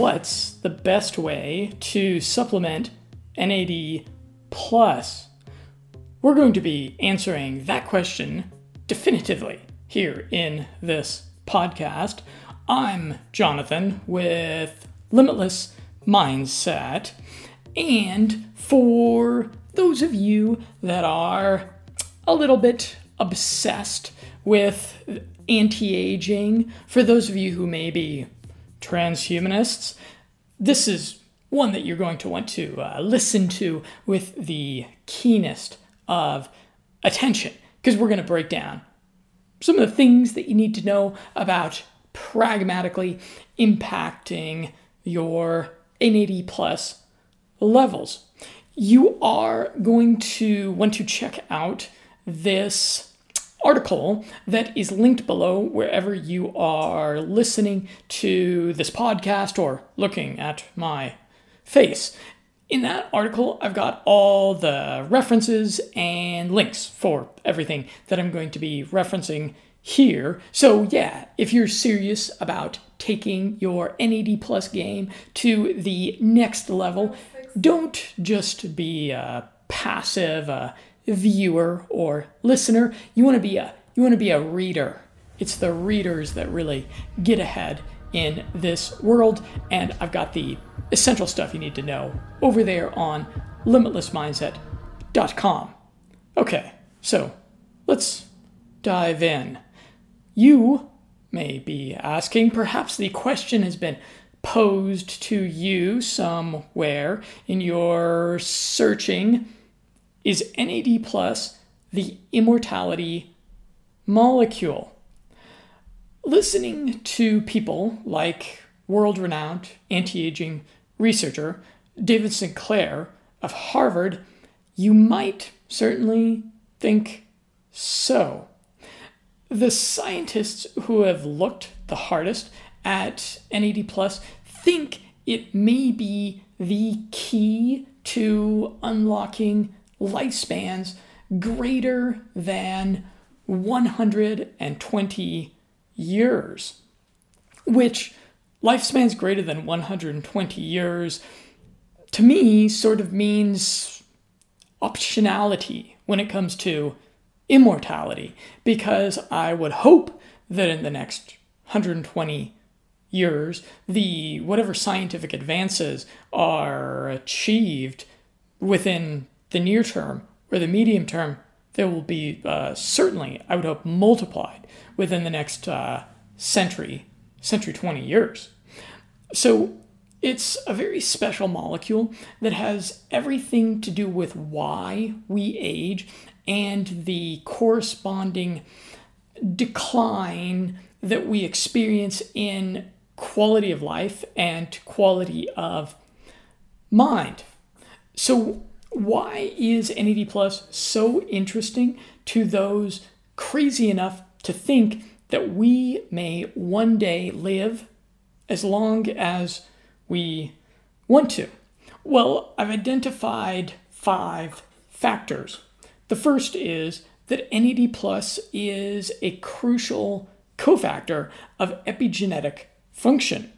what's the best way to supplement NAD plus? We're going to be answering that question definitively here in this podcast. I'm Jonathan with Limitless Mindset. And for those of you that are a little bit obsessed with anti aging, for those of you who may be transhumanists, this is one that you're going to want to uh, listen to with the keenest of attention because we're going to break down some of the things that you need to know about pragmatically impacting your NAD plus levels. You are going to want to check out this article that is linked below wherever you are listening to this podcast or looking at my face. In that article, I've got all the references and links for everything that I'm going to be referencing here. So, yeah, if you're serious about taking your NAD Plus game to the next level, don't just be a passive uh, viewer or listener. You want to be a you want to be a reader. It's the readers that really get ahead in this world, and I've got the essential stuff you need to know over there on limitlessmindset.com. Okay, so let's dive in. You may be asking, perhaps the question has been posed to you somewhere in your searching is NAD plus the immortality molecule? Listening to people like world renowned anti aging researcher David Sinclair of Harvard, you might certainly think so. The scientists who have looked the hardest at NAD plus think it may be the key to unlocking lifespans greater than 120 years, which lifespans greater than 120 years to me sort of means optionality when it comes to immortality, because I would hope that in the next 120 years, the whatever scientific advances are achieved within the near term or the medium term, they will be uh, certainly, I would hope, multiplied within the next uh, century, century 20 years. So it's a very special molecule that has everything to do with why we age and the corresponding decline that we experience in quality of life and quality of mind. So, why is NAD Plus so interesting to those crazy enough to think that we may one day live as long as we want to? Well, I've identified five factors. The first is that NAD Plus is a crucial cofactor of epigenetic function.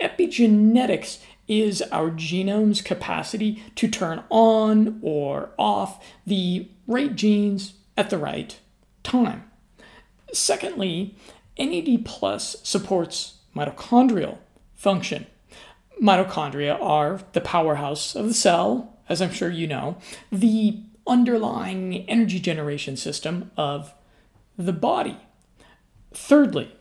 Epigenetics is our genome's capacity to turn on or off the right genes at the right time. Secondly, NAD plus supports mitochondrial function. Mitochondria are the powerhouse of the cell, as I'm sure you know, the underlying energy generation system of the body. Thirdly,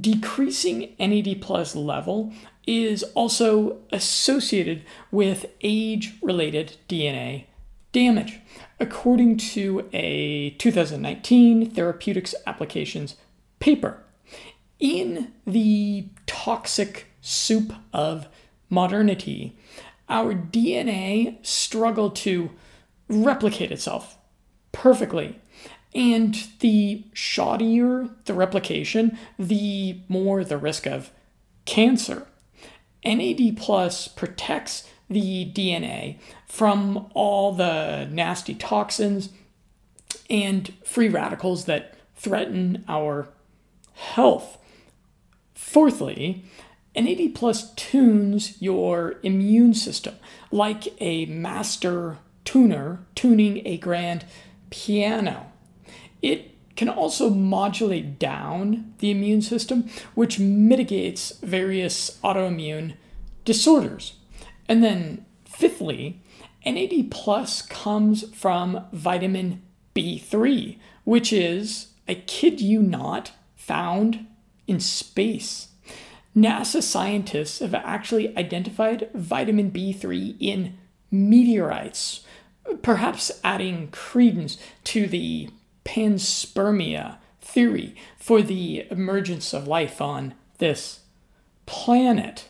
decreasing NAD plus level is also associated with age related DNA damage, according to a 2019 Therapeutics Applications paper. In the toxic soup of modernity, our DNA struggled to replicate itself perfectly. And the shoddier the replication, the more the risk of cancer. NAD plus protects the DNA from all the nasty toxins and free radicals that threaten our health. Fourthly, NAD plus tunes your immune system like a master tuner tuning a grand piano. It can also modulate down the immune system, which mitigates various autoimmune disorders. And then, fifthly, NAD plus comes from vitamin B3, which is, I kid you not, found in space. NASA scientists have actually identified vitamin B3 in meteorites, perhaps adding credence to the panspermia theory for the emergence of life on this planet.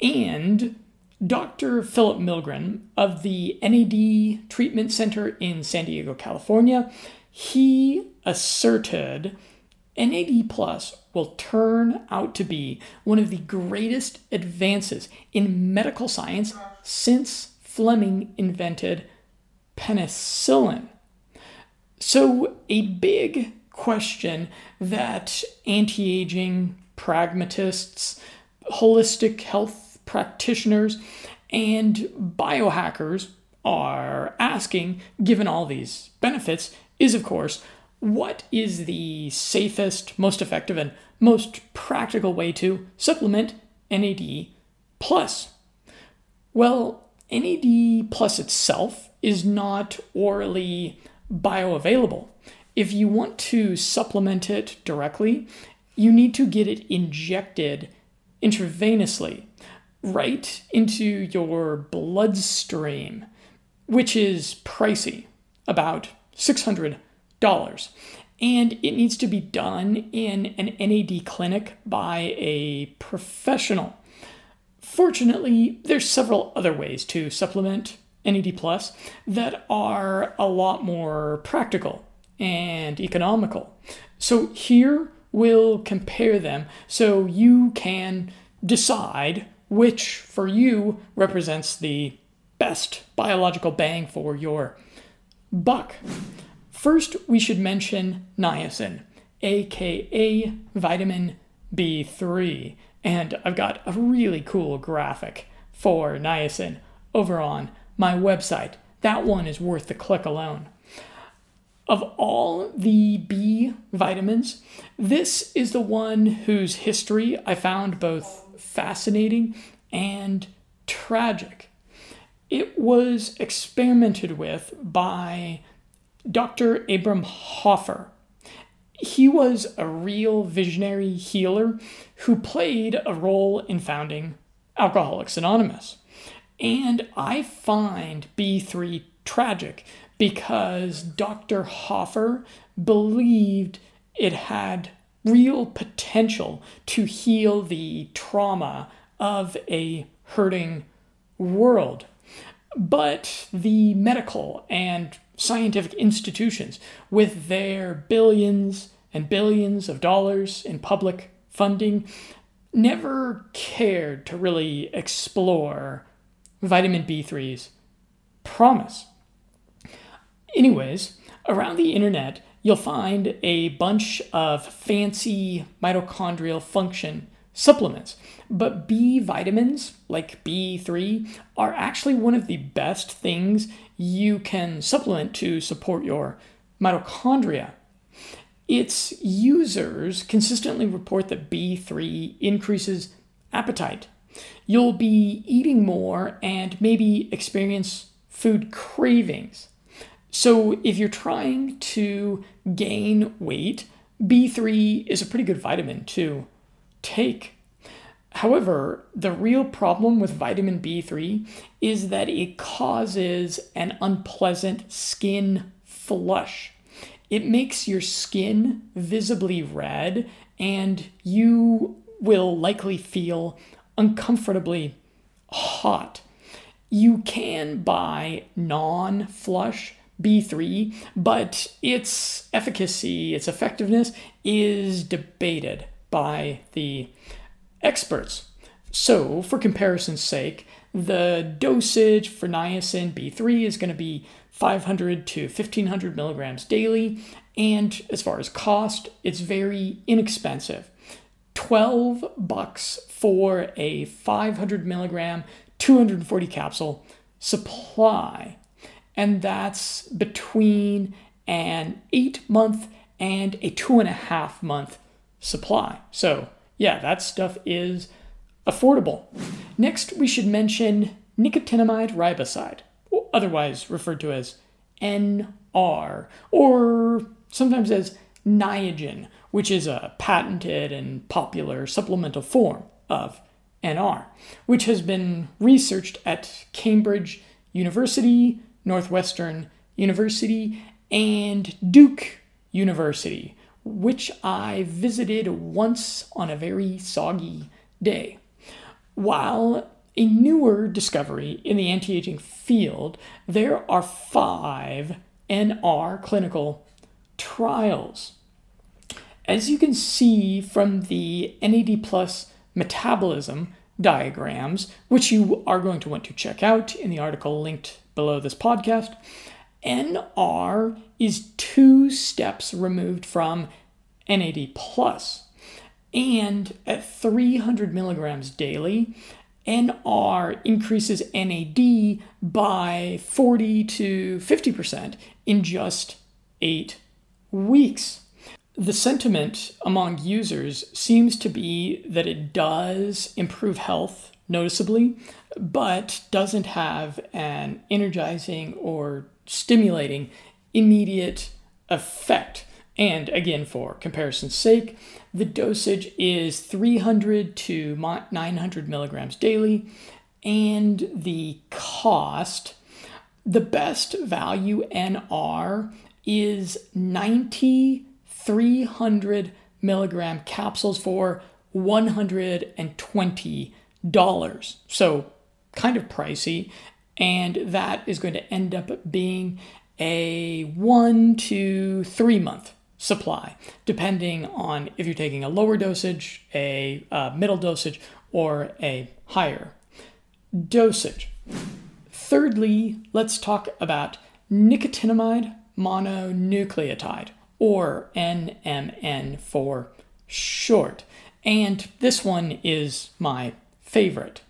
And Dr. Philip Milgren of the NAD Treatment Center in San Diego, California, he asserted NAD Plus will turn out to be one of the greatest advances in medical science since Fleming invented penicillin. So, a big question that anti aging pragmatists, holistic health practitioners, and biohackers are asking, given all these benefits, is of course what is the safest, most effective, and most practical way to supplement NAD plus? Well, NAD plus itself is not orally bioavailable. If you want to supplement it directly, you need to get it injected intravenously right into your bloodstream, which is pricey, about 600 dollars. And it needs to be done in an NAD clinic by a professional. Fortunately, there's several other ways to supplement NAD Plus that are a lot more practical and economical. So here we'll compare them so you can decide which for you represents the best biological bang for your buck. First, we should mention niacin, aka vitamin B3. And I've got a really cool graphic for niacin over on my website. That one is worth the click alone. Of all the B vitamins, this is the one whose history I found both fascinating and tragic. It was experimented with by Dr. Abram Hoffer. He was a real visionary healer who played a role in founding Alcoholics Anonymous. And I find B3 tragic because Dr. Hoffer believed it had real potential to heal the trauma of a hurting world. But the medical and scientific institutions with their billions and billions of dollars in public funding never cared to really explore vitamin B3's promise. Anyways, around the internet, you'll find a bunch of fancy mitochondrial function supplements. But B vitamins, like B3, are actually one of the best things you can supplement to support your mitochondria. Its users consistently report that B3 increases appetite. You'll be eating more and maybe experience food cravings. So, if you're trying to gain weight, B3 is a pretty good vitamin to take. However, the real problem with vitamin B3 is that it causes an unpleasant skin flush. It makes your skin visibly red, and you will likely feel uncomfortably hot. You can buy non flush B3, but its efficacy, its effectiveness is debated by the experts. So, for comparison's sake, the dosage for niacin B3 is going to be 500 to 1500 milligrams daily, and as far as cost, it's very inexpensive 12 bucks for a 500 milligram, 240 capsule supply. And that's between an eight month and a two and a half month supply. So, yeah, that stuff is affordable. Next, we should mention nicotinamide riboside, otherwise referred to as NR, or sometimes as Niagen, which is a patented and popular supplemental form of NR, which has been researched at Cambridge University, Northwestern University, and Duke University, which I visited once on a very soggy day. While a newer discovery in the anti aging field, there are five NR clinical trials. As you can see from the NAD plus metabolism diagrams, which you are going to want to check out in the article linked below this podcast, NR is two steps removed from NAD plus. And at 300 milligrams daily, NR increases NAD by 40 to 50% in just eight weeks. The sentiment among users seems to be that it does improve health noticeably, but doesn't have an energizing or stimulating immediate effect. And again, for comparison's sake, the dosage is 300 to 900 milligrams daily, and the cost, the best value NR is 90 300 milligram capsules for $120. So, kind of pricey. And that is going to end up being a one to three month supply, depending on if you're taking a lower dosage, a uh, middle dosage, or a higher dosage. Thirdly, let's talk about nicotinamide mononucleotide, or NMN for short. And this one is my favorite.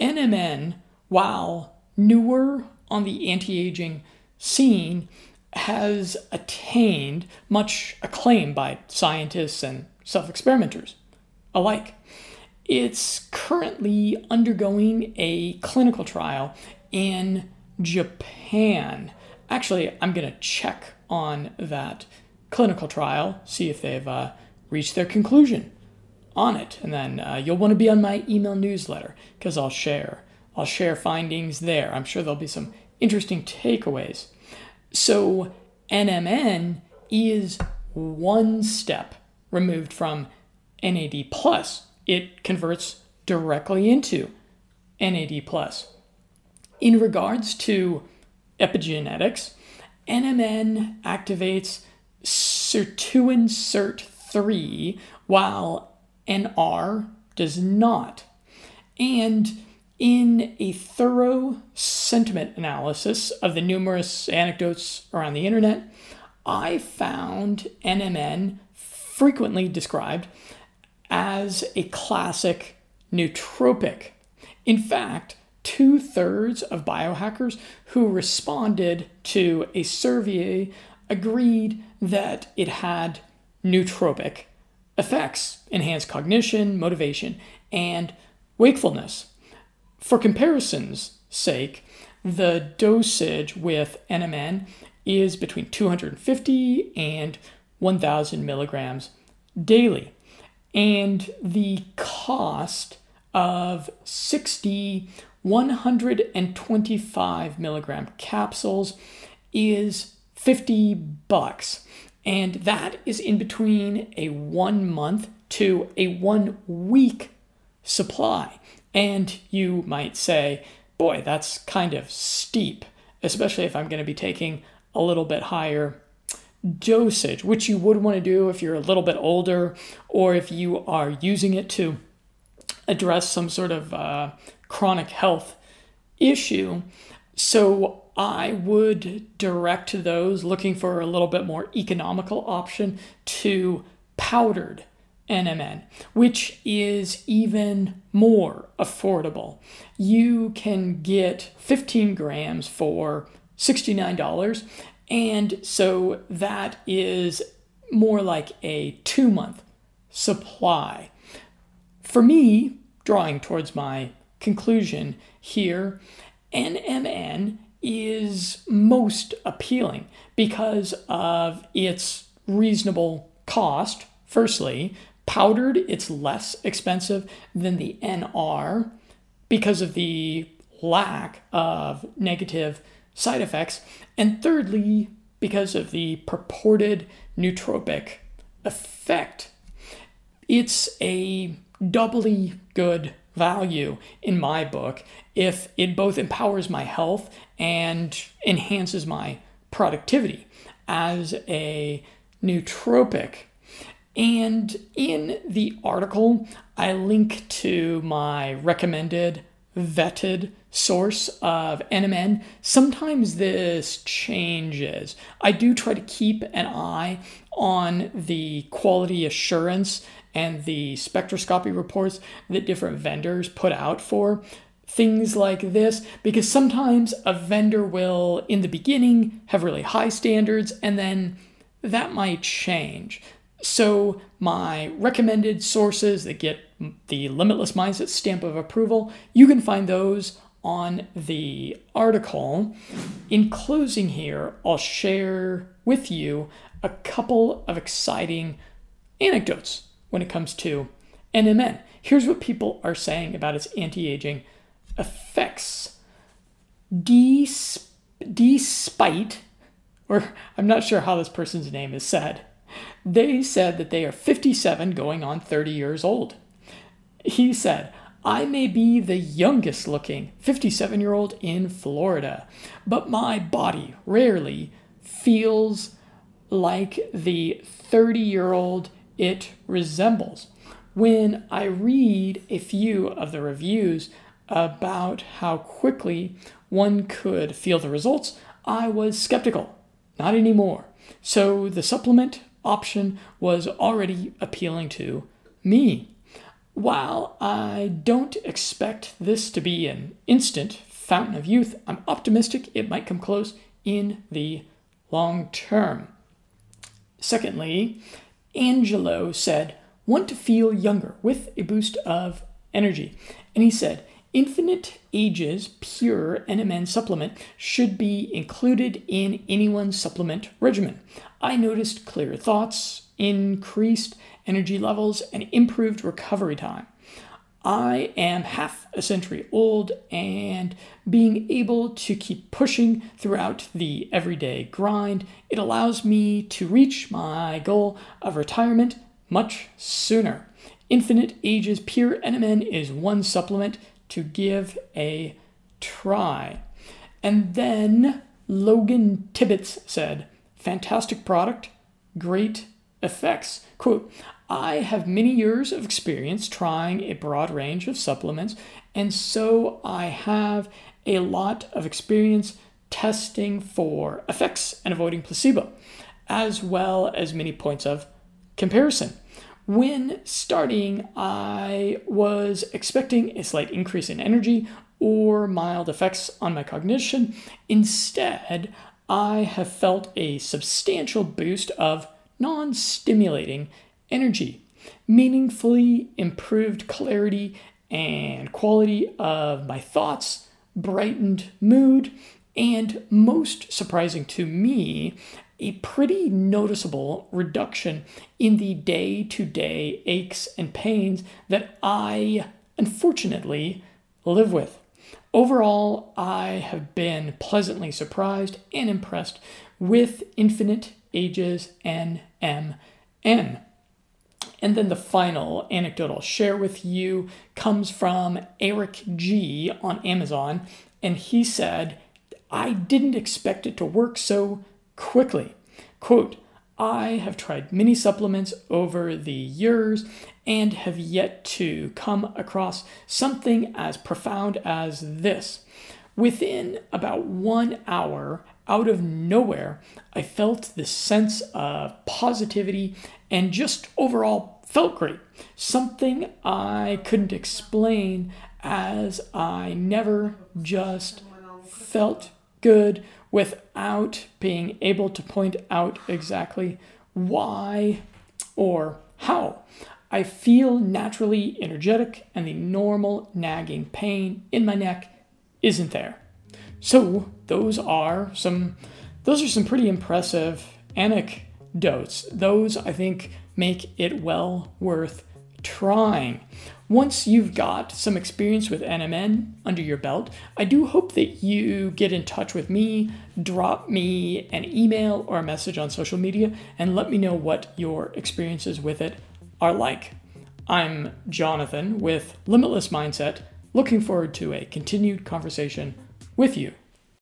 NMN, while newer on the anti aging scene, has attained much acclaim by scientists and self experimenters alike. It's currently undergoing a clinical trial in Japan. Actually, I'm going to check on that clinical trial, see if they've uh, reached their conclusion on it, and then uh, you'll want to be on my email newsletter because I'll share I'll share findings there. I'm sure there'll be some interesting takeaways. So NMN is one step removed from NAD plus. It converts directly into NAD plus. In regards to epigenetics, NMN activates sirtuin SIRT3 while NR does not. And in a thorough sentiment analysis of the numerous anecdotes around the internet, I found NMN frequently described as a classic nootropic. In fact, two thirds of biohackers who responded to a survey agreed that it had nootropic effects, enhanced cognition, motivation, and wakefulness. For comparison's sake, the dosage with NMN is between 250 and 1000 milligrams daily. And the cost of 60 125 milligram capsules is 50 bucks. And that is in between a one month to a one week supply. And you might say, boy, that's kind of steep, especially if I'm going to be taking a little bit higher dosage, which you would want to do if you're a little bit older or if you are using it to address some sort of uh, chronic health issue. So I would direct those looking for a little bit more economical option to powdered NMN, which is even more affordable. You can get 15 grams for $69, and so that is more like a two month supply. For me, drawing towards my conclusion here, NMN is most appealing because of its reasonable cost, firstly. Powdered, it's less expensive than the NR because of the lack of negative side effects. And thirdly, because of the purported nootropic effect. It's a doubly good value in my book if it both empowers my health and enhances my productivity as a nootropic. And in the article, I link to my recommended vetted source of NMN. Sometimes this changes. I do try to keep an eye on the quality assurance and the spectroscopy reports that different vendors put out for things like this because sometimes a vendor will, in the beginning, have really high standards and then that might change. So, my recommended sources that get the Limitless Mindset stamp of approval, you can find those on the article. In closing, here, I'll share with you a couple of exciting anecdotes when it comes to NMN. Here's what people are saying about its anti aging effects. Despite, or I'm not sure how this person's name is said, they said that they are 57 going on 30 years old. He said, I may be the youngest looking 57 year old in Florida, but my body rarely feels like the 30 year old it resembles. When I read a few of the reviews about how quickly one could feel the results, I was skeptical. Not anymore. So the supplement option was already appealing to me. While I don't expect this to be an instant fountain of youth, I'm optimistic it might come close in the long term. Secondly, Angelo said, Want to feel younger with a boost of energy. And he said, Infinite Ages Pure NMN supplement should be included in anyone's supplement regimen. I noticed clear thoughts, increased energy levels, and improved recovery time. I am half a century old, and being able to keep pushing throughout the everyday grind, it allows me to reach my goal of retirement much sooner. Infinite Ages Pure NMN is one supplement to give a try. And then Logan Tibbetts said, Fantastic product, great effects. Quote, I have many years of experience trying a broad range of supplements, and so I have a lot of experience testing for effects and avoiding placebo, as well as many points of comparison. When starting, I was expecting a slight increase in energy or mild effects on my cognition. Instead, I have felt a substantial boost of non stimulating energy, meaningfully improved clarity and quality of my thoughts, brightened mood, and most surprising to me, a pretty noticeable reduction in the day to day aches and pains that I unfortunately live with. Overall, I have been pleasantly surprised and impressed with Infinite Ages NMN. And then the final anecdote I'll share with you comes from Eric G on Amazon. And he said, I didn't expect it to work so quickly. Quote, I have tried many supplements over the years and have yet to come across something as profound as this. Within about one hour, out of nowhere, I felt this sense of positivity and just overall felt great. Something I couldn't explain as I never just felt good without being able to point out exactly why or how. I feel naturally energetic and the normal nagging pain in my neck isn't there. So, those are some those are some pretty impressive anecdotes. Those I think make it well worth trying. Once you've got some experience with NMN under your belt, I do hope that you get in touch with me, drop me an email or a message on social media, and let me know what your experiences with it are like. I'm Jonathan with Limitless Mindset, looking forward to a continued conversation with you.